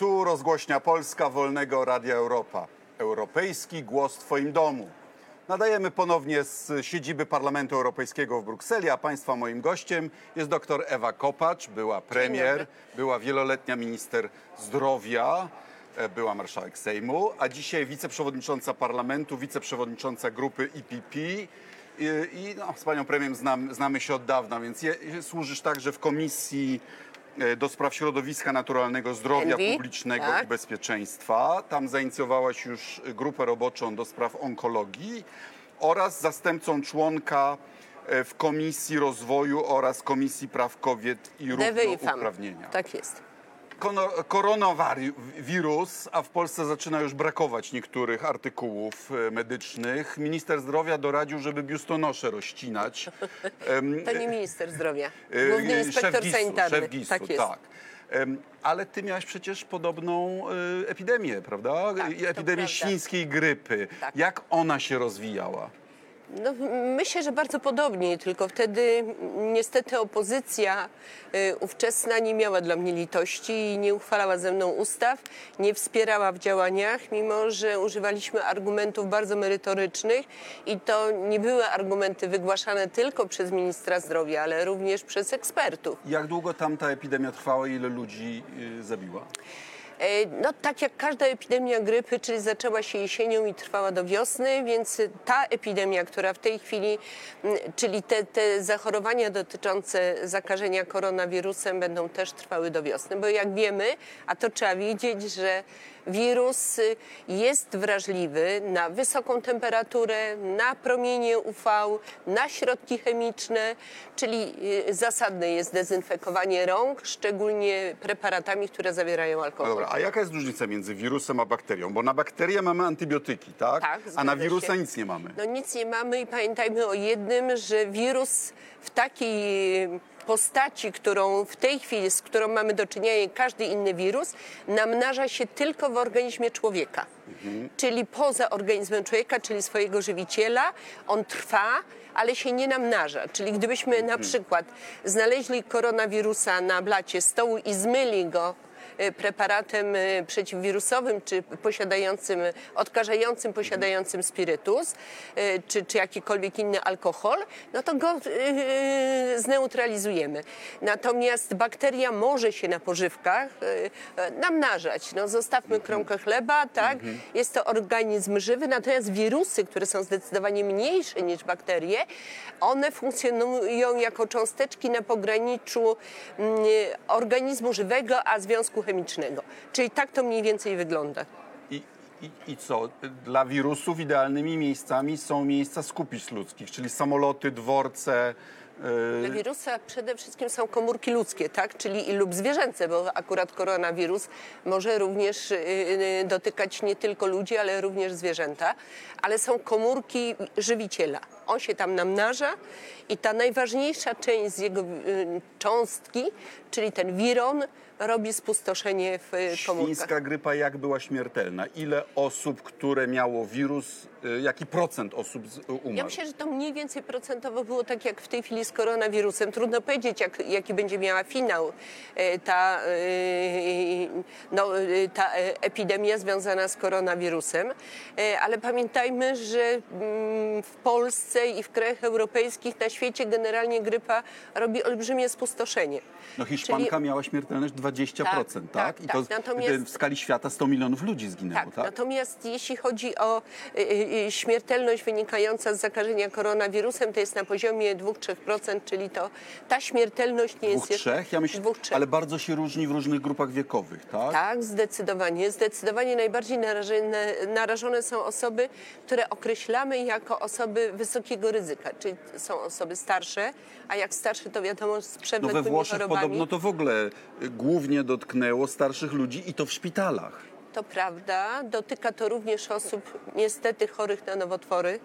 Tu rozgłośnia Polska Wolnego Radia Europa. Europejski głos w Twoim domu. Nadajemy ponownie z siedziby Parlamentu Europejskiego w Brukseli, a Państwa moim gościem jest dr Ewa Kopacz, była premier, była wieloletnia minister zdrowia, e, była marszałek Sejmu, a dzisiaj wiceprzewodnicząca Parlamentu, wiceprzewodnicząca grupy IPP. I, i no, z panią premierem znam, znamy się od dawna, więc je, służysz także w komisji e, do spraw środowiska naturalnego, zdrowia Envi, publicznego tak. i bezpieczeństwa. Tam zainicjowałaś już grupę roboczą do spraw onkologii oraz zastępcą członka e, w Komisji Rozwoju oraz Komisji Praw Kobiet i. Równouprawnienia. Tak jest. Koronawirus, a w Polsce zaczyna już brakować niektórych artykułów e, medycznych. Minister zdrowia doradził, żeby biustonosze rozcinać. To nie minister zdrowia. e, Główny szef inspektor GIS-u, sanitarny. Szef GIS-u, tak jest. tak. Ale ty miałaś przecież podobną e, epidemię, prawda? Tak, Epidemię świńskiej grypy. Tak. Jak ona się rozwijała? No, myślę, że bardzo podobnie, tylko wtedy niestety opozycja y, ówczesna nie miała dla mnie litości i nie uchwalała ze mną ustaw, nie wspierała w działaniach, mimo że używaliśmy argumentów bardzo merytorycznych i to nie były argumenty wygłaszane tylko przez ministra zdrowia, ale również przez ekspertów. Jak długo tam ta epidemia trwała i ile ludzi y, zabiła? E, No tak jak każda epidemia grypy, czyli zaczęła się jesienią i trwała do wiosny, więc ta epidemia, która w tej chwili, czyli te, te zachorowania dotyczące zakażenia koronawirusem będą też trwały do wiosny, bo jak wiemy, a to trzeba wiedzieć, że wirus jest wrażliwy na wysoką temperaturę, na promienie UV, na środki chemiczne, czyli y, zasadne jest dezynfekowanie rąk, szczególnie preparatami, które zawierają No alkohol. dobra, a jaka jest różnica między wirusem a bakterią? Bo na bakterię mamy antybiotyki, tak? Tak, a na wirusa się. nic nie mamy. No nic nie mamy i pamiętajmy o jednym, że wirus w takiej postaci, którą w tej chwili, z którą mamy do czynienia, każdy inny wirus, namnaża się tylko w organizmie człowieka. Czyli poza organizmem człowieka, czyli swojego żywiciela, on trwa, ale się nie namnaża. Czyli gdybyśmy na przykład znaleźli koronawirusa na blacie stołu i zmyli go preparatem e, przeciwwirusowym, czy posiadającym, odkażającym, posiadającym spirytus, e, czy, czy jakikolwiek inny alkohol, no to go zneutralizujemy. Natomiast bakteria może się na pożywkach namnażać. No, zostawmy kromkę chleba, tak? Jest to organizm żywy, natomiast wirusy, które są zdecydowanie mniejsze niż bakterie, one funkcjonują jako cząsteczki na pograniczu mm, organizmu żywego, a związku chemicznego. Czyli tak to mniej więcej wygląda. I, i, I co? Dla wirusów idealnymi miejscami są miejsca skupisk ludzkich, czyli samoloty, dworce. y, Dla wirusa przede wszystkim są komórki ludzkie, tak? czyli lub zwierzęce, bo akurat koronawirus może również y, y, dotykać nie tylko ludzi, ale również zwierzęta, ale są komórki żywiciela. On się tam namnaża i ta najważniejsza część z jego cząstki, czyli ten wiron, robi spustoszenie w y, komórkach. Świńska grypa jak była śmiertelna? Ile osób, które miało wirus, y, jaki procent osób z- umarł? Ja myślę, że to mniej więcej procentowo było tak jak w tej chwili z koronawirusem. Trudno powiedzieć, jak, jaki będzie miała finał ta, no, ta epidemia związana z koronawirusem. Ale pamiętajmy, że mm, w Polsce i w krajach europejskich, na świecie generalnie grypa robi olbrzymie spustoszenie. No Hiszpanka Czyli- miała śmiertelność 20%, tak? tak, I tak. to Natomiast- w skali świata 100 milionów ludzi zginęło, Tak, tak? natomiast jeśli chodzi o y, y, śmiertelność wynikająca z zakażenia koronawirusem, to jest na poziomie 2-3%, czyli to ta śmiertelność nie Dwóch, jest... trzech? Ja myślę, Dwóch, trzech. ale bardzo się różni w różnych grupach wiekowych, tak? Tak, zdecydowanie. Zdecydowanie najbardziej narażone, narażone są osoby, które określamy jako osoby wysokiego ryzyka, czyli są osoby starsze, a jak starsze to wiadomo z No przewlekłymi we Włoszech chorobami. podobno to w ogóle y, głównie dotknęło starszych ludzi i to w szpitalach. To prawda, dotyka to również osób niestety chorych na nowotwory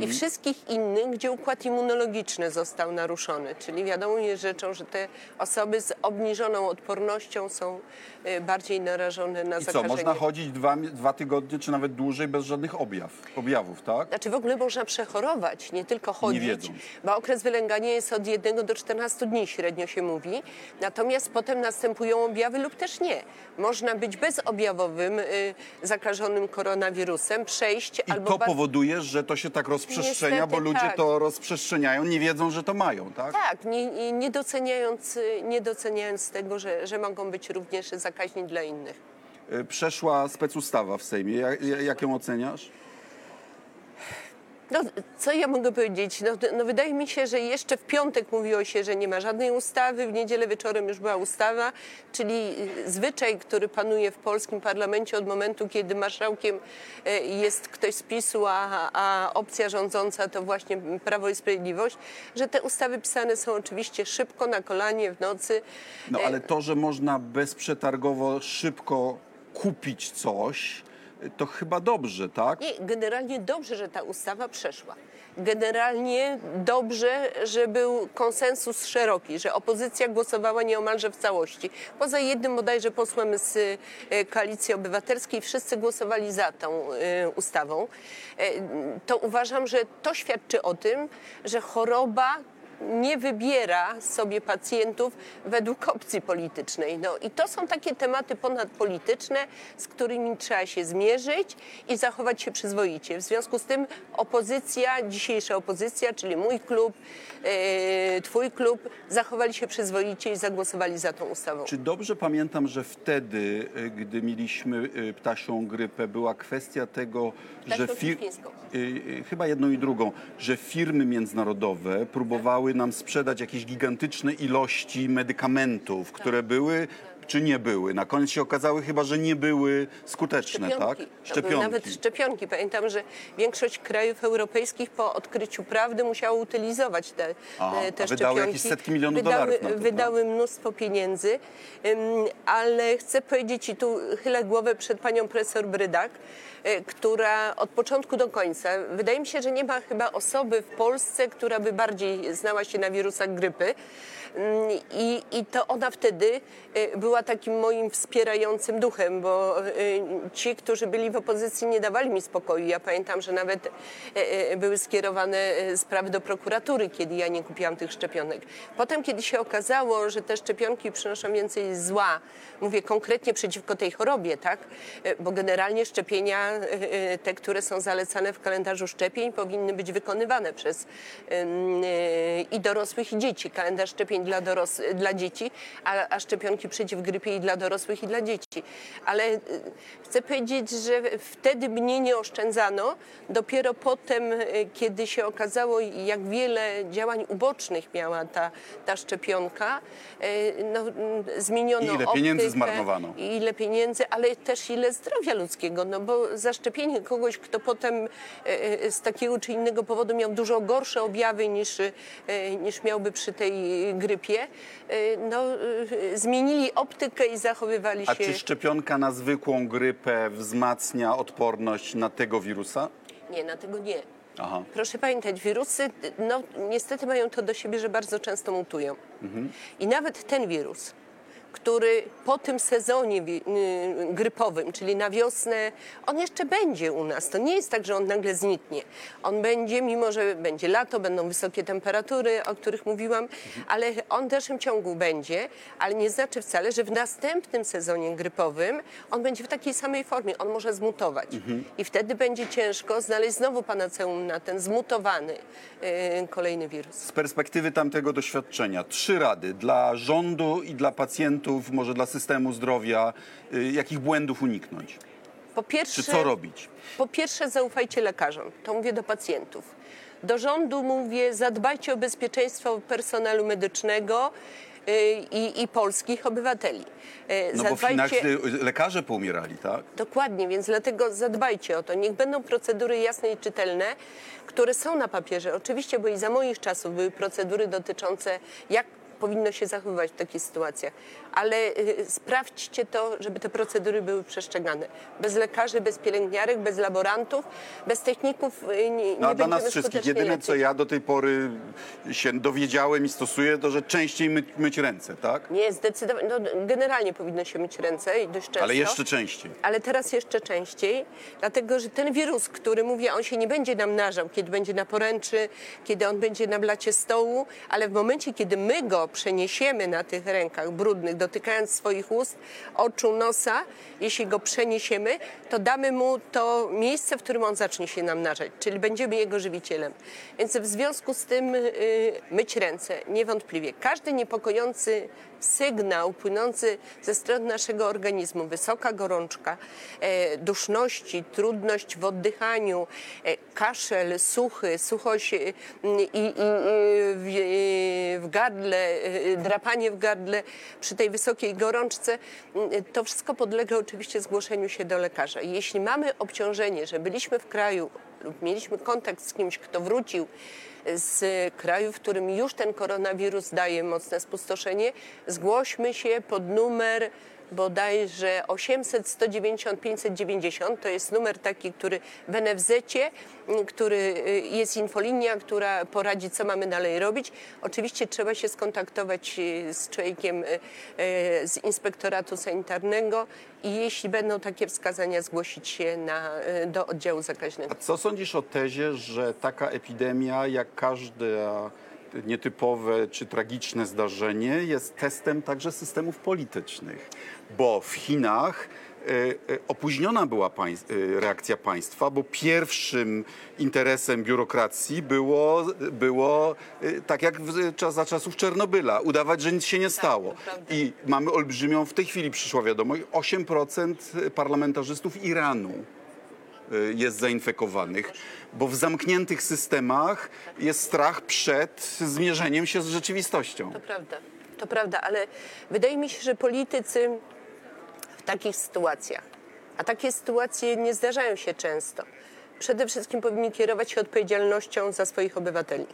i wszystkich innych, gdzie układ immunologiczny został naruszony. Czyli wiadomo jest rzeczą, że te osoby z obniżoną odpornością są y, bardziej narażone na I co, zakażenie. można chodzić dwa, dwa tygodnie czy nawet dłużej bez żadnych objaw, objawów, tak? Znaczy w ogóle można przechorować, nie tylko chodzić, wiedząc. bo okres wylęgania jest od 1 do 14 dni, średnio się mówi. Natomiast potem następują objawy lub też nie. Można być bezobjawowym y, zakażonym koronawirusem, przejść I albo to powoduje, że to się tak rozprzestrzenia, Niestety bo ludzie tak. to rozprzestrzeniają, nie wiedzą, że to mają, tak? Tak, nie, nie, nie, doceniając, y, nie doceniając tego, że, że mogą być również zakaźni dla innych. Y, Przeszła specustawa w Sejmie. Jak, jak ją oceniasz? No, co ja mogę powiedzieć? No, no, wydaje mi się, że jeszcze w piątek mówiło się, że nie ma żadnej ustawy, w niedzielę wieczorem już była ustawa, czyli y, zwyczaj, który panuje w polskim parlamencie od momentu, kiedy marszałkiem y, jest ktoś z PiSu, a, a opcja rządząca to właśnie Prawo i Sprawiedliwość, że te ustawy pisane są oczywiście szybko, na kolanie, w nocy. No E, ale to, że można bezprzetargowo szybko kupić coś, to chyba dobrze, tak? Nie, generalnie dobrze, że ta ustawa przeszła. Generalnie dobrze, że był konsensus szeroki, że opozycja głosowała nieomalże w całości. Poza jednym bodajże posłem z e, Koalicji Obywatelskiej wszyscy głosowali za tą e, ustawą. E, To uważam, że to świadczy o tym, że choroba nie wybiera sobie pacjentów według opcji politycznej. No i to są takie tematy ponadpolityczne, z którymi trzeba się zmierzyć i zachować się przyzwoicie. W związku z tym opozycja, dzisiejsza opozycja, czyli mój klub, e, twój klub, zachowali się przyzwoicie i zagłosowali za tą ustawą. Czy dobrze pamiętam, że wtedy, y, gdy mieliśmy y, ptasią grypę, była kwestia tego, że Ptasią czy świńską? y, y, chyba jedną i drugą, że firmy międzynarodowe próbowały nam sprzedać jakieś gigantyczne ilości medykamentów, które były czy nie były. Na koniec się okazały chyba, że nie były skuteczne, tak? To były nawet szczepionki. Pamiętam, że większość krajów europejskich po odkryciu prawdy musiało utylizować te, Aha, te a wydały szczepionki. jakieś setki milionów wydały, dolarów na to, tak? Wydały mnóstwo pieniędzy, ale chcę powiedzieć i tu chylę głowę przed panią profesor Brydak, e, która od początku do końca, wydaje mi się, że nie ma chyba osoby w Polsce, która by bardziej znała się na wirusach grypy. Ym, I, I to ona wtedy e, była takim moim wspierającym duchem, bo e, ci, którzy byli w opozycji, nie dawali mi spokoju. Ja pamiętam, że nawet e, były skierowane sprawy do prokuratury, kiedy ja nie kupiłam tych szczepionek. Potem, kiedy się okazało, że te szczepionki przynoszą więcej zła, mówię konkretnie przeciwko tej chorobie, tak? Bo generalnie szczepienia, te, które są zalecane w kalendarzu szczepień, powinny być wykonywane przez i dorosłych, i dzieci. Kalendarz szczepień dla, doros- dla dzieci, a, a szczepionki przeciw grypie i dla dorosłych, i dla dzieci. Ale e, chcę powiedzieć, że wtedy mnie nie oszczędzano. Dopiero potem, e, kiedy się okazało, jak wiele działań ubocznych miała ta, ta szczepionka, e, no, zmieniono I ile pieniędzy optykę, zmarnowano. i ile pieniędzy, ale też ile zdrowia ludzkiego, no bo zaszczepienie kogoś, kto potem z takiego czy innego powodu miał dużo gorsze objawy niż, niż miałby przy tej grypie, e, no e, zmienili optykę i zachowywali A się... czy szczepionka na zwykłą grypę wzmacnia odporność na tego wirusa? Nie, na tego nie. Aha. Proszę pamiętać, wirusy no, niestety mają to do siebie, że bardzo często mutują. I nawet ten wirus, który po tym sezonie grypowym, czyli na wiosnę, on jeszcze będzie u nas. To nie jest tak, że on nagle zniknie. On będzie, mimo że będzie lato, będą wysokie temperatury, o których mówiłam, ale on w dalszym ciągu będzie, ale nie znaczy wcale, że w następnym sezonie grypowym on będzie w takiej samej formie. On może zmutować. I wtedy będzie ciężko znaleźć znowu panaceum na ten zmutowany y, kolejny wirus. Z perspektywy tamtego doświadczenia, trzy rady dla rządu i dla pacjentów, może dla systemu zdrowia, y, jakich błędów uniknąć? Po pierwsze, Czy co robić? Po pierwsze, zaufajcie lekarzom. To mówię do pacjentów. Do rządu mówię, zadbajcie o bezpieczeństwo personelu medycznego y, i, i polskich obywateli. Y, No bo w Chinach y, lekarze poumierali, tak? Dokładnie, więc dlatego zadbajcie o to. Niech będą procedury jasne i czytelne, które są na papierze. Oczywiście, bo i za moich czasów były procedury dotyczące jak powinno się zachowywać w takich sytuacjach. Ale y, sprawdźcie to, żeby te procedury były przestrzegane. Bez lekarzy, bez pielęgniarek, bez laborantów, bez techników y, nie, nie No, a dla nas wszystkich jedyne, leczyć. co ja do tej pory się dowiedziałem i stosuję, to że częściej myć, myć ręce, tak? Nie, zdecydowanie. No, generalnie powinno się myć ręce i dość często. Ale jeszcze częściej. Ale teraz jeszcze częściej, dlatego że ten wirus, który mówię, on się nie będzie namnażał, kiedy będzie na poręczy, kiedy on będzie na blacie stołu, ale w momencie, kiedy my go przeniesiemy na tych rękach brudnych, dotykając swoich ust, oczu, nosa, jeśli go przeniesiemy, to damy mu to miejsce, w którym on zacznie się namnażać, czyli będziemy jego żywicielem. Więc w związku z tym y, myć ręce, niewątpliwie. Każdy niepokojący sygnał płynący ze strony naszego organizmu, wysoka gorączka, e, duszności, trudność w oddychaniu, e, kaszel, suchy, suchość e, i, w, gardle, drapanie w gardle przy tej wysokiej gorączce, to wszystko podlega oczywiście zgłoszeniu się do lekarza. Jeśli mamy obciążenie, że byliśmy w kraju lub mieliśmy kontakt z kimś, kto wrócił z kraju, w którym już ten koronawirus daje mocne spustoszenie, zgłośmy się pod numer bodajże 800 190 590. To jest numer taki, który w NFZ-cie, który y, jest infolinia, która poradzi, co mamy dalej robić. Oczywiście trzeba się skontaktować y, z człowiekiem y, z inspektoratu sanitarnego i jeśli będą takie wskazania, zgłosić się na, do oddziału zakaźnego. A co sądzisz o tezie, że taka epidemia, jak każde nietypowe czy tragiczne zdarzenie, jest testem także systemów politycznych? Bo w Chinach e, e, opóźniona była e, reakcja państwa, bo pierwszym interesem biurokracji było, było tak jak czas- za czasów Czernobyla, udawać, że nic się nie stało. to prawda. I mamy olbrzymią, w tej chwili przyszła wiadomość, 8% parlamentarzystów Iranu jest zainfekowanych, bo w zamkniętych systemach jest strach przed zmierzeniem się z rzeczywistością. To prawda, to prawda, ale wydaje mi się, że politycy takich sytuacjach, a takie sytuacje nie zdarzają się często, przede wszystkim powinni kierować się odpowiedzialnością za swoich obywateli.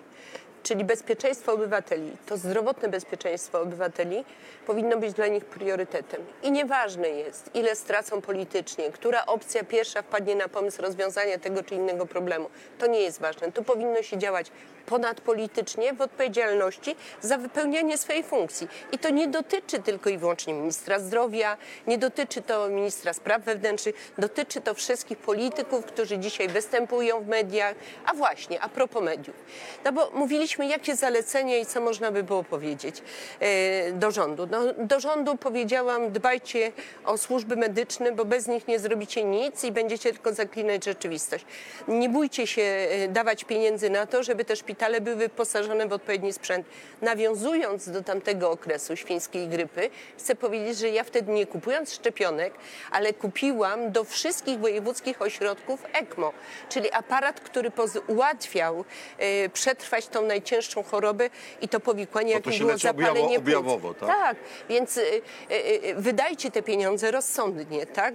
Czyli bezpieczeństwo obywateli, to zdrowotne bezpieczeństwo obywateli powinno być dla nich priorytetem. I nieważne jest, ile stracą politycznie, która opcja pierwsza wpadnie na pomysł rozwiązania tego czy innego problemu. To nie jest ważne. Tu powinno się działać ponadpolitycznie w odpowiedzialności za wypełnianie swojej funkcji. I to nie dotyczy tylko i wyłącznie ministra zdrowia, nie dotyczy to ministra spraw wewnętrznych, dotyczy to wszystkich polityków, którzy dzisiaj występują w mediach. A właśnie, a propos mediów. No bo mówiliśmy, jakie zalecenia i co można by było powiedzieć e, do rządu. No, do rządu powiedziałam, dbajcie o służby medyczne, bo bez nich nie zrobicie nic i będziecie tylko zaklinać rzeczywistość. Nie bójcie się e, dawać pieniędzy na to, żeby te szpitale były wyposażone w odpowiedni sprzęt. Nawiązując do tamtego okresu świńskiej grypy, chcę powiedzieć, że ja wtedy nie kupując szczepionek, ale kupiłam do wszystkich wojewódzkich ośrodków ECMO, czyli aparat, który ułatwiał e, przetrwać tą najcięższą chorobę i to powikłanie, jakim było objawo- zapalenie płuc. objawowo, tak? Tak, więc y, y, wydajcie te pieniądze rozsądnie, tak?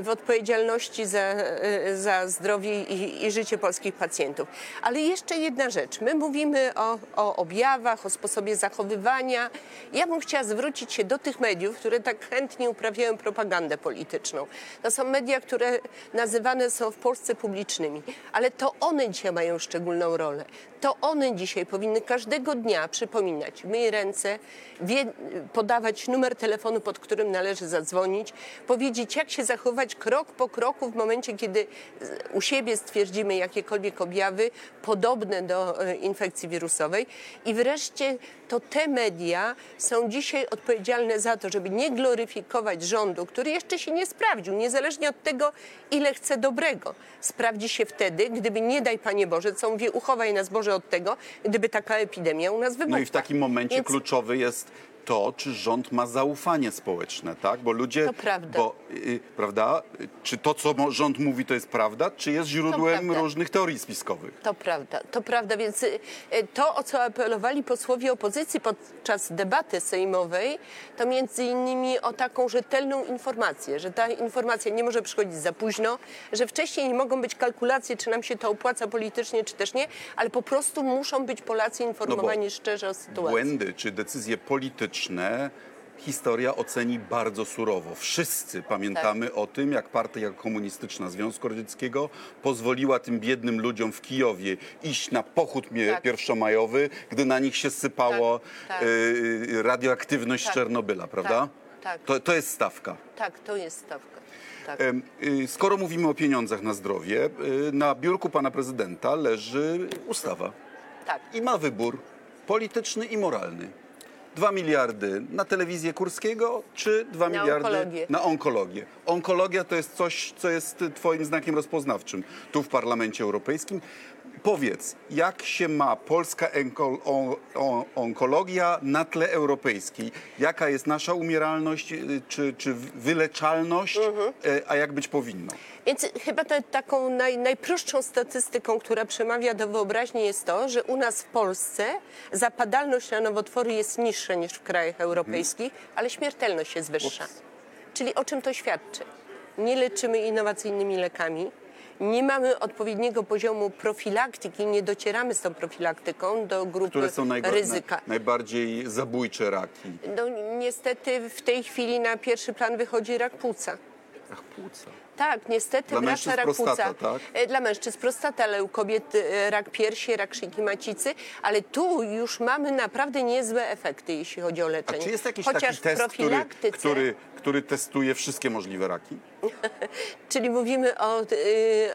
W odpowiedzialności za, za zdrowie i, i życie polskich pacjentów. Ale jeszcze jedna rzecz. My mówimy o, o objawach, o sposobie zachowywania. Ja bym chciała zwrócić się do tych mediów, które tak chętnie uprawiają propagandę polityczną. To są media, które nazywane są w Polsce publicznymi, ale to one dzisiaj mają szczególną rolę. To one dzisiaj powinny każdego dnia przypominać, myj ręce, wie, podawać numer telefonu, pod którym należy zadzwonić, powiedzieć, jak się zachować krok po kroku w momencie, kiedy u siebie stwierdzimy jakiekolwiek objawy podobne do infekcji wirusowej. I wreszcie to te media są dzisiaj odpowiedzialne za to, żeby nie gloryfikować rządu, który jeszcze się nie sprawdził, niezależnie od tego, ile chce dobrego. Sprawdzi się wtedy, gdyby nie daj Panie Boże, co mówię, uchowaj nas Boże od tego, gdyby taka epidemia u nas wybuchła. No i w takim momencie Więc kluczowy jest to, czy rząd ma zaufanie społeczne, tak? Bo ludzie, To prawda. bo y, prawda, Y, czy to, co rząd mówi, to jest prawda, czy jest źródłem prawda. różnych teorii spiskowych? To prawda, to prawda, więc y, y, to, o co apelowali posłowie opozycji, podczas debaty sejmowej to między innymi o taką rzetelną informację, że ta informacja nie może przychodzić za późno, że wcześniej nie mogą być kalkulacje, czy nam się to opłaca politycznie, czy też nie, ale po prostu muszą być Polacy informowani szczerze o sytuacji. Błędy czy decyzje polityczne historia oceni bardzo surowo. Wszyscy pamiętamy Tak. o tym, jak partia komunistyczna Związku Radzieckiego pozwoliła tym biednym ludziom w Kijowie iść na pochód Tak. pierwszomajowy, gdy na nich się sypało Tak, tak. y, radioaktywność Tak. z Czernobyla, prawda? tak. To, to jest stawka. Tak, to jest stawka. Tak. Y, Skoro mówimy o pieniądzach na zdrowie, y, na biurku pana prezydenta leży ustawa. tak. I ma wybór polityczny i moralny. Dwa miliardy na telewizję Kurskiego, czy dwa Na miliardy onkologię. na onkologię. Onkologia to jest coś, co jest twoim znakiem rozpoznawczym tu w Parlamencie Europejskim. Powiedz, jak się ma polska onkologia na tle europejskiej? Jaka jest nasza umieralność, y, czy, czy wyleczalność, Mhm. y, a jak być powinno? Więc chyba te, taką naj, najprostszą statystyką, która przemawia do wyobraźni jest to, że u nas w Polsce zapadalność na nowotwory jest niższa niż w krajach europejskich, ale śmiertelność jest wyższa. Ups. Czyli o czym to świadczy? Nie leczymy innowacyjnymi lekami, nie mamy odpowiedniego poziomu profilaktyki, nie docieramy z tą profilaktyką do grupy Które są najgo- ryzyka. na, najbardziej zabójcze raki? No, niestety w tej chwili na pierwszy plan wychodzi rak płuca. Ach, płuca. Tak, niestety Dla wraca mężczyzn rak prostata, płuca. tak? E, Dla mężczyzn prostata, ale u kobiet e, rak piersi, rak szyjki macicy, ale tu już mamy naprawdę niezłe efekty, jeśli chodzi o A leczenie. czy jest jakiś Chociaż taki test, który, który, który testuje wszystkie możliwe raki? czyli mówimy o, y,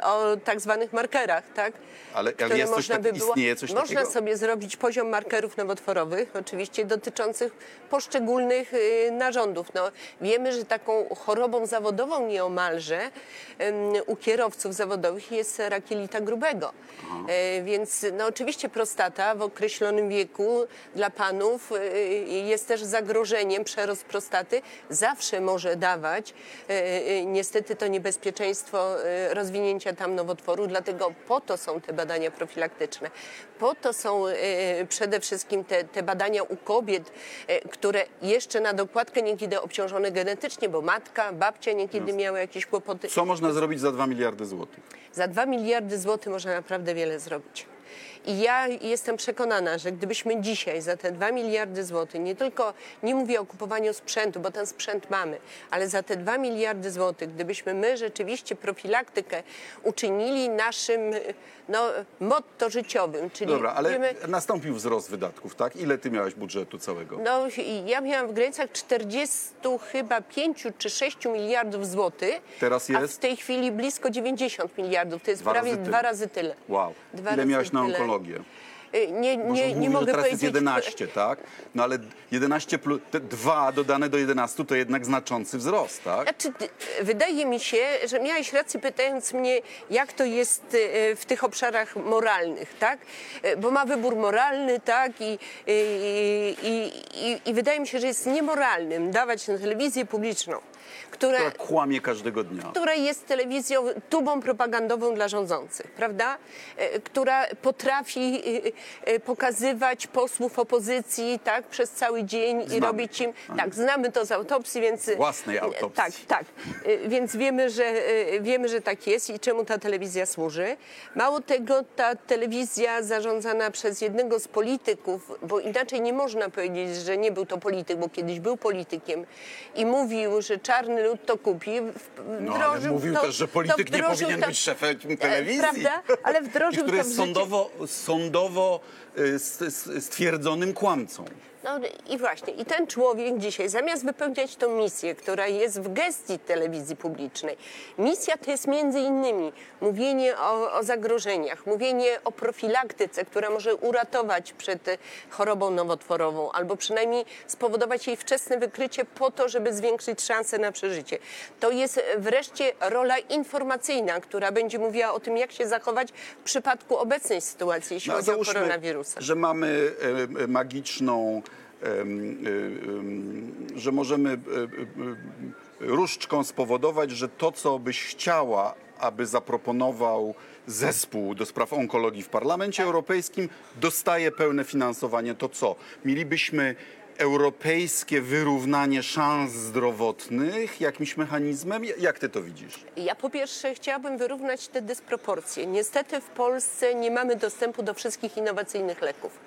o tak zwanych markerach, tak? Ale- ale jest można tak- by było, istnieje coś Można takiego? sobie zrobić poziom markerów nowotworowych, oczywiście dotyczących poszczególnych y, narządów. No, wiemy, że taką chorobą zawodową nieomalże u kierowców zawodowych jest rak jelita grubego. E, więc no, oczywiście prostata w określonym wieku dla panów y, jest też zagrożeniem, przerost prostaty zawsze może dawać e, e, niestety to niebezpieczeństwo e, rozwinięcia tam nowotworu, dlatego po to są te badania profilaktyczne. Po to są e, przede wszystkim te, te badania u kobiet, e, które jeszcze na dokładkę niekiedy obciążone genetycznie, bo matka, babcia niekiedy miały jakieś kłopoty. Co można zrobić za 2 miliardy złotych? Za 2 miliardy złotych można naprawdę wiele zrobić. I ja jestem przekonana, że gdybyśmy dzisiaj za te 2 miliardy złotych, nie tylko, nie mówię o kupowaniu sprzętu, bo ten sprzęt mamy, ale za te 2 miliardy złotych, gdybyśmy my rzeczywiście profilaktykę uczynili naszym no, motto życiowym, czyli Dobra, ale wiemy, nastąpił wzrost wydatków, tak? Ile ty miałeś budżetu całego? no, ja miałam w granicach 40 chyba 5 czy 6 miliardów złotych, Teraz a jest? w tej chwili blisko 90 miliardów. To jest Dwa prawie dwa razy tyle. Wow. Dwa Ile razy miałeś na. Onkologię? Y, Nie, nie, nie mówi, mogę teraz powiedzieć. jest 11, tak? No ale 11 plus, te 2 dodane do 11 to jednak znaczący wzrost, tak? Znaczy, y, wydaje mi się, że miałeś rację pytając mnie, jak to jest y, w tych obszarach moralnych, tak? Y, Bo ma wybór moralny, tak? I, i, i, i, i wydaje mi się, że jest niemoralnym dawać na telewizję publiczną, która, Która kłamie każdego dnia. która jest telewizją, tubą propagandową dla rządzących, prawda? E, Która potrafi e, e, pokazywać posłów opozycji tak, przez cały dzień i Znamy. robić im. Tak, znamy to z autopsji, więc. Własnej autopsji. Tak, tak. Więc wiemy że, wiemy, że tak jest i czemu ta telewizja służy. Mało tego, ta telewizja zarządzana przez jednego z polityków, bo inaczej nie można powiedzieć, że nie był to polityk, bo kiedyś był politykiem i mówił, że czarny lud to kupi. No, ale mówił to- też, że polityk nie powinien to- być szefem E, telewizji. Prawda? Ale I wdrożył który to w jest sądowo, sądowo s- stwierdzonym kłamcą. No i właśnie, i ten człowiek dzisiaj, zamiast wypełniać tą misję, która jest w gestii telewizji publicznej, misja to jest między innymi mówienie o, o zagrożeniach, mówienie o profilaktyce, która może uratować przed chorobą nowotworową, albo przynajmniej spowodować jej wczesne wykrycie po to, żeby zwiększyć szanse na przeżycie. To jest wreszcie rola informacyjna, która będzie mówiła o tym, jak się zachować w przypadku obecnej sytuacji, jeśli No, chodzi o koronawirusa. że mamy e, e, magiczną, że możemy różdżką spowodować, że to, co byś chciała, aby zaproponował zespół do spraw onkologii w Parlamencie Europejskim, dostaje pełne finansowanie. To co? Mielibyśmy europejskie wyrównanie szans zdrowotnych jakimś mechanizmem? Jak ty to widzisz? Ja po pierwsze chciałabym wyrównać te dysproporcje. Niestety w Polsce nie mamy dostępu do wszystkich innowacyjnych leków.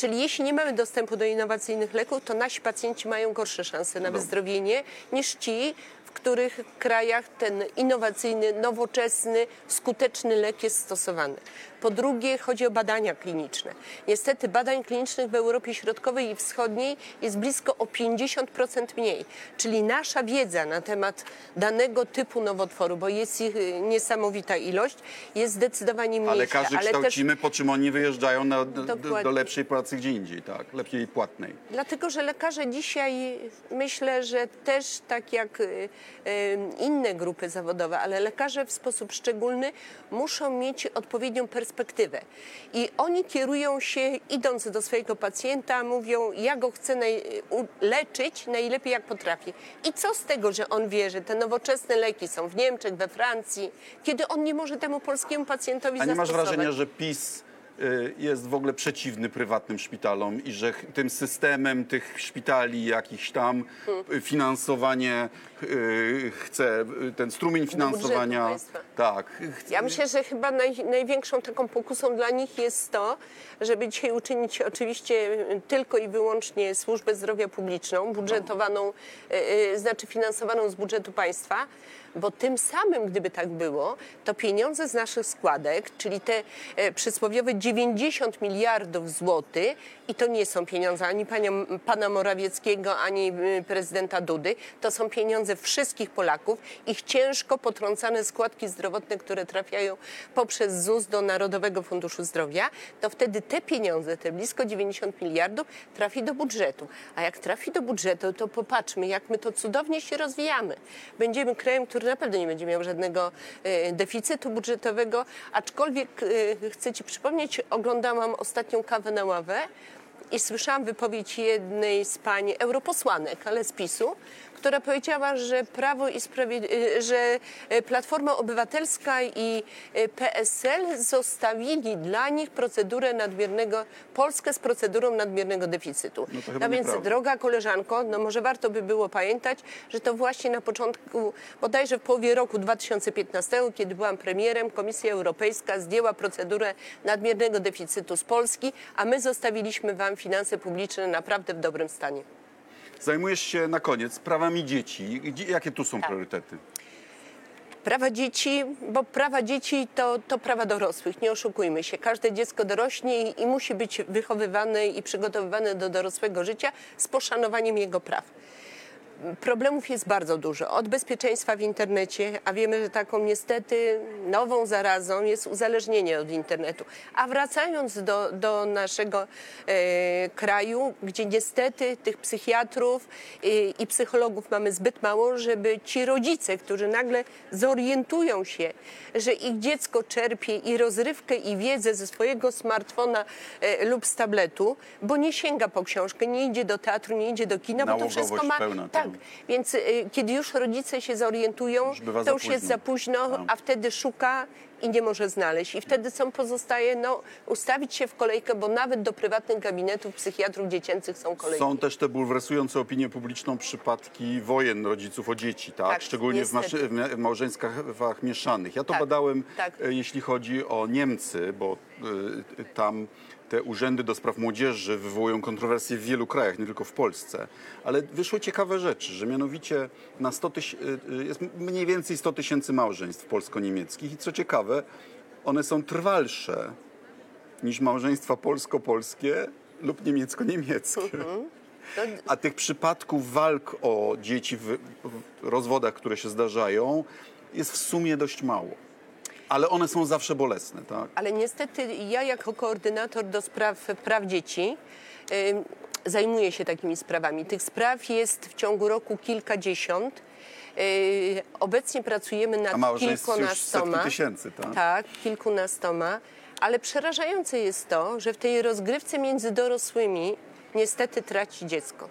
Czyli jeśli nie mamy dostępu do innowacyjnych leków, to nasi pacjenci mają gorsze szanse na wyzdrowienie niż ci, w których krajach ten innowacyjny, nowoczesny, skuteczny lek jest stosowany. Po drugie, chodzi o badania kliniczne. Niestety badań klinicznych w Europie Środkowej i Wschodniej jest blisko o 50% mniej. Czyli nasza wiedza na temat danego typu nowotworu, bo jest ich y, niesamowita ilość, jest zdecydowanie mniejsza. Ale lekarzy Ale też kształcimy, po czym oni wyjeżdżają na, do, do lepszej pracy gdzie indziej, tak? Lepiej płatnej. Dlatego, że lekarze dzisiaj myślę, że też tak jak y, y, inne grupy zawodowe, ale lekarze w sposób szczególny muszą mieć odpowiednią perspektywę. I oni kierują się, idąc do swojego pacjenta, mówią, ja go chcę naj, leczyć najlepiej jak potrafię. I co z tego, że on wie, że te nowoczesne leki są w Niemczech, we Francji, kiedy on nie może temu polskiemu pacjentowi A nie masz wrażenia, że PiS jest w ogóle przeciwny prywatnym szpitalom i że tym systemem tych szpitali, jakichś tam y, finansowanie y, chce, y, ten strumień finansowania. Tak. Ja myślę, że chyba naj, największą taką pokusą dla nich jest to, żeby dzisiaj uczynić oczywiście tylko i wyłącznie służbę zdrowia publiczną, budżetowaną, e, znaczy finansowaną z budżetu państwa, bo tym samym, gdyby tak było, to pieniądze z naszych składek, czyli te e, przysłowiowe 90 miliardów złotych, i to nie są pieniądze ani pana Morawieckiego, ani e, prezydenta Dudy, to są pieniądze wszystkich Polaków, ich ciężko potrącane składki zdrowotne, które trafiają poprzez ZUS do Narodowego Funduszu Zdrowia, to wtedy te pieniądze, te blisko 90 miliardów, trafi do budżetu. A jak trafi do budżetu, to popatrzmy, jak my to cudownie się rozwijamy. Będziemy krajem, który naprawdę nie będzie miał żadnego e, deficytu budżetowego, aczkolwiek e, chcę Ci przypomnieć, oglądałam ostatnią kawę na ławę i słyszałam wypowiedź jednej z pań europosłanek, ale z PiSu, która powiedziała, że Prawo i Sprawiedliwość, że e, Platforma Obywatelska i e, PSL zostawili dla nich procedurę nadmiernego, Polskę z procedurą nadmiernego deficytu. No A więc, nieprawda. droga koleżanko, no może warto by było pamiętać, że to właśnie na początku, bodajże w połowie roku 2015, kiedy byłam premierem, Komisja Europejska zdjęła procedurę nadmiernego deficytu z Polski, a my zostawiliśmy wam finanse publiczne naprawdę w dobrym stanie. Zajmujesz się na koniec prawami dzieci. Jakie tu Tak. są priorytety? Prawa dzieci, bo prawa dzieci to, to prawa dorosłych, nie oszukujmy się. Każde dziecko dorośnie i, i musi być wychowywane i przygotowywane do dorosłego życia z poszanowaniem jego praw. Problemów jest bardzo dużo. Od bezpieczeństwa w internecie, a wiemy, że taką niestety nową zarazą jest uzależnienie od internetu. A wracając do, do naszego e, kraju, gdzie niestety tych psychiatrów i, i psychologów mamy zbyt mało, żeby ci rodzice, którzy nagle zorientują się, że ich dziecko czerpie i rozrywkę, i wiedzę ze swojego smartfona e, lub z tabletu, bo nie sięga po książkę, nie idzie do teatru, nie idzie do kina, bo to wszystko ma. pełna, tak, tak. więc y, kiedy już rodzice się zorientują, Już to już jest za późno, Tak. a wtedy szuka i nie może znaleźć. I wtedy co pozostaje? No, ustawić się w kolejkę, bo nawet do prywatnych gabinetów psychiatrów dziecięcych są kolejki. Są też te bulwersujące opinię publiczną przypadki wojen rodziców o dzieci, tak? Tak, Szczególnie w, w małżeństwach mieszanych. Ja to Tak, badałem, tak. e, jeśli chodzi o Niemcy, bo e, tam te urzędy do spraw młodzieży wywołują kontrowersje w wielu krajach, nie tylko w Polsce. Ale wyszły ciekawe rzeczy, że mianowicie na 100 tyś- e, e, jest mniej więcej 100 tysięcy małżeństw polsko-niemieckich i co ciekawe, one są trwalsze niż małżeństwa polsko-polskie lub niemiecko-niemieckie. To, A tych przypadków walk o dzieci w rozwodach, które się zdarzają, jest w sumie dość mało. Ale one są zawsze bolesne, tak? ale niestety ja jako koordynator do spraw praw dzieci zajmuję się takimi sprawami. Tych spraw jest w ciągu roku kilkadziesiąt. Yy, obecnie pracujemy nad A już kilkunastoma. setki tysięcy, tak? Tak, kilkunastoma. Ale przerażające jest to, że w tej rozgrywce między dorosłymi niestety traci dziecko.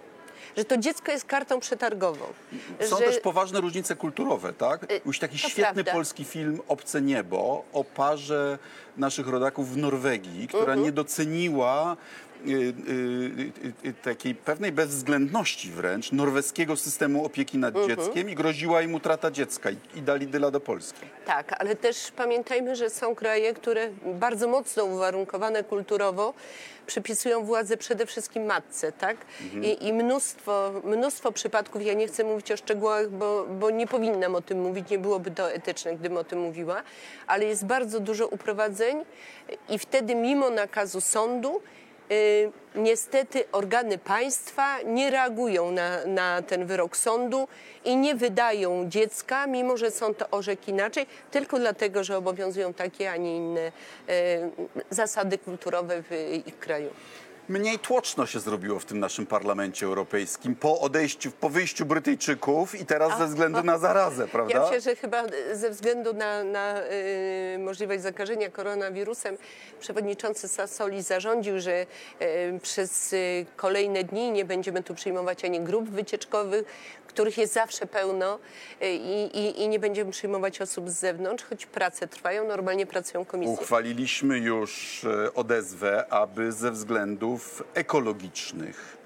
Że to dziecko jest kartą przetargową. Są że... też poważne różnice kulturowe, tak? Już taki to świetny prawda. polski film Obce Niebo o parze naszych rodaków w Norwegii, która Mhm. nie doceniła y, y, y, y, takiej pewnej bezwzględności wręcz norweskiego systemu opieki nad Mhm. dzieckiem i groziła im utrata dziecka i, i dali dyla do Polski. Tak, ale też pamiętajmy, że są kraje, które bardzo mocno uwarunkowane kulturowo przypisują władzę przede wszystkim matce, tak? I, I mnóstwo, mnóstwo przypadków, ja nie chcę mówić o szczegółach, bo, bo nie powinnam o tym mówić, nie byłoby to etyczne, gdybym o tym mówiła, ale jest bardzo dużo uprowadzeń i wtedy mimo nakazu sądu niestety organy państwa nie reagują na, na ten wyrok sądu i nie wydają dziecka, mimo że sąd to orzekł inaczej, tylko dlatego, że obowiązują takie, a nie inne y, zasady kulturowe w ich kraju. Mniej tłoczno się zrobiło w tym naszym parlamencie europejskim po odejściu, po wyjściu Brytyjczyków i teraz ze względu na zarazę, prawda? Ja myślę, że chyba ze względu na, na y, możliwość zakażenia koronawirusem przewodniczący Sassoli zarządził, że y, przez y, kolejne dni nie będziemy tu przyjmować ani grup wycieczkowych, których jest zawsze pełno y, i, i, i nie będziemy przyjmować osób z zewnątrz, choć prace trwają, normalnie pracują komisje. Uchwaliliśmy już e, odezwę, aby ze względów ekologicznych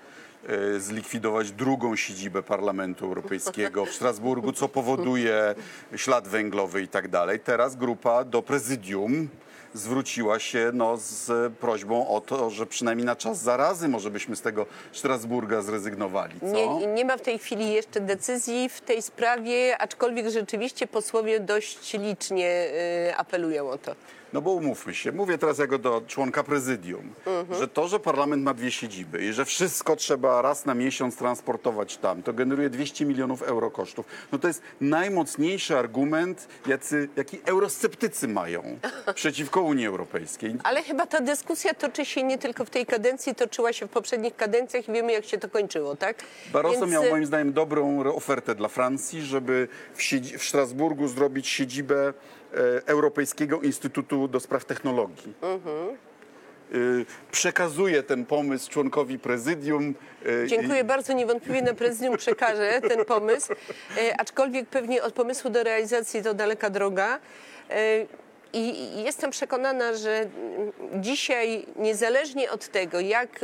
e, zlikwidować drugą siedzibę Parlamentu Europejskiego w Strasburgu, co powoduje ślad węglowy i tak dalej. Teraz grupa do prezydium zwróciła się no, z prośbą o to, że przynajmniej na czas zarazy może byśmy z tego Strasburga zrezygnowali. Co? Nie, nie ma w tej chwili jeszcze decyzji w tej sprawie, aczkolwiek rzeczywiście posłowie dość licznie y, apelują o to. No bo umówmy się, mówię teraz jako do członka prezydium, że to, że parlament ma dwie siedziby i że wszystko trzeba raz na miesiąc transportować tam, to generuje 200 milionów euro kosztów. No to jest najmocniejszy argument, jacy, jaki eurosceptycy mają przeciwko Unii Europejskiej. Ale chyba ta dyskusja toczy się nie tylko w tej kadencji, toczyła się w poprzednich kadencjach i wiemy, jak się to kończyło, tak? Barroso Więc, miał y, moim zdaniem dobrą ofertę dla Francji, żeby w, w Strasburgu zrobić siedzibę Europejskiego Instytutu do Spraw Technologii. Y, Przekazuje ten pomysł członkowi prezydium. y, Dziękuję bardzo. Niewątpliwie na prezydium przekażę ten pomysł, e, aczkolwiek pewnie od pomysłu do realizacji to daleka droga. E, I jestem przekonana, że dzisiaj, niezależnie od tego, jak,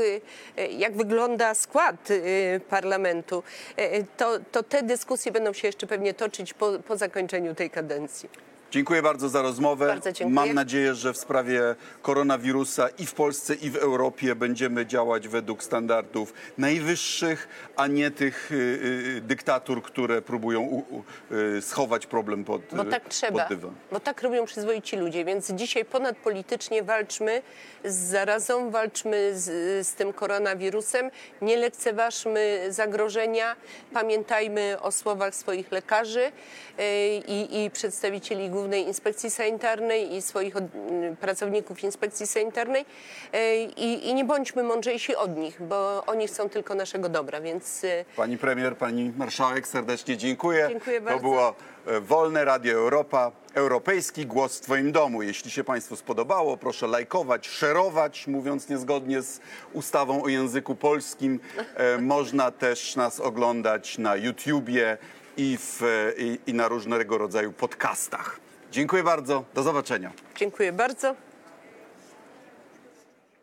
e, jak wygląda skład e, parlamentu, e, to, to te dyskusje będą się jeszcze pewnie toczyć po, po zakończeniu tej kadencji. Dziękuję bardzo za rozmowę. Bardzo dziękuję. Mam nadzieję, że w sprawie koronawirusa i w Polsce, i w Europie będziemy działać według standardów najwyższych, a nie tych y, y, dyktatur, które próbują u, u, y, schować problem pod, Bo tak pod trzeba, dywan. bo tak robią przyzwoici ludzie, więc dzisiaj ponadpolitycznie walczmy z zarazą, walczmy z, z tym koronawirusem, nie lekceważmy zagrożenia, pamiętajmy o słowach swoich lekarzy yy, i, i przedstawicieli Głównej Inspekcji Sanitarnej i swoich od, yy, pracowników Inspekcji Sanitarnej yy, i, i nie bądźmy mądrzejsi od nich, bo oni chcą tylko naszego dobra, więc yy, Pani premier, pani marszałek, serdecznie dziękuję. Dziękuję To bardzo. było e, Wolne Radio Europa, europejski głos w Twoim domu. Jeśli się Państwu spodobało, proszę lajkować, szerować, mówiąc niezgodnie z ustawą o języku polskim. E, można też nas oglądać na YouTubie i, w, e, i, i na różnego rodzaju podcastach. Dziękuję bardzo, do zobaczenia. dziękuję bardzo.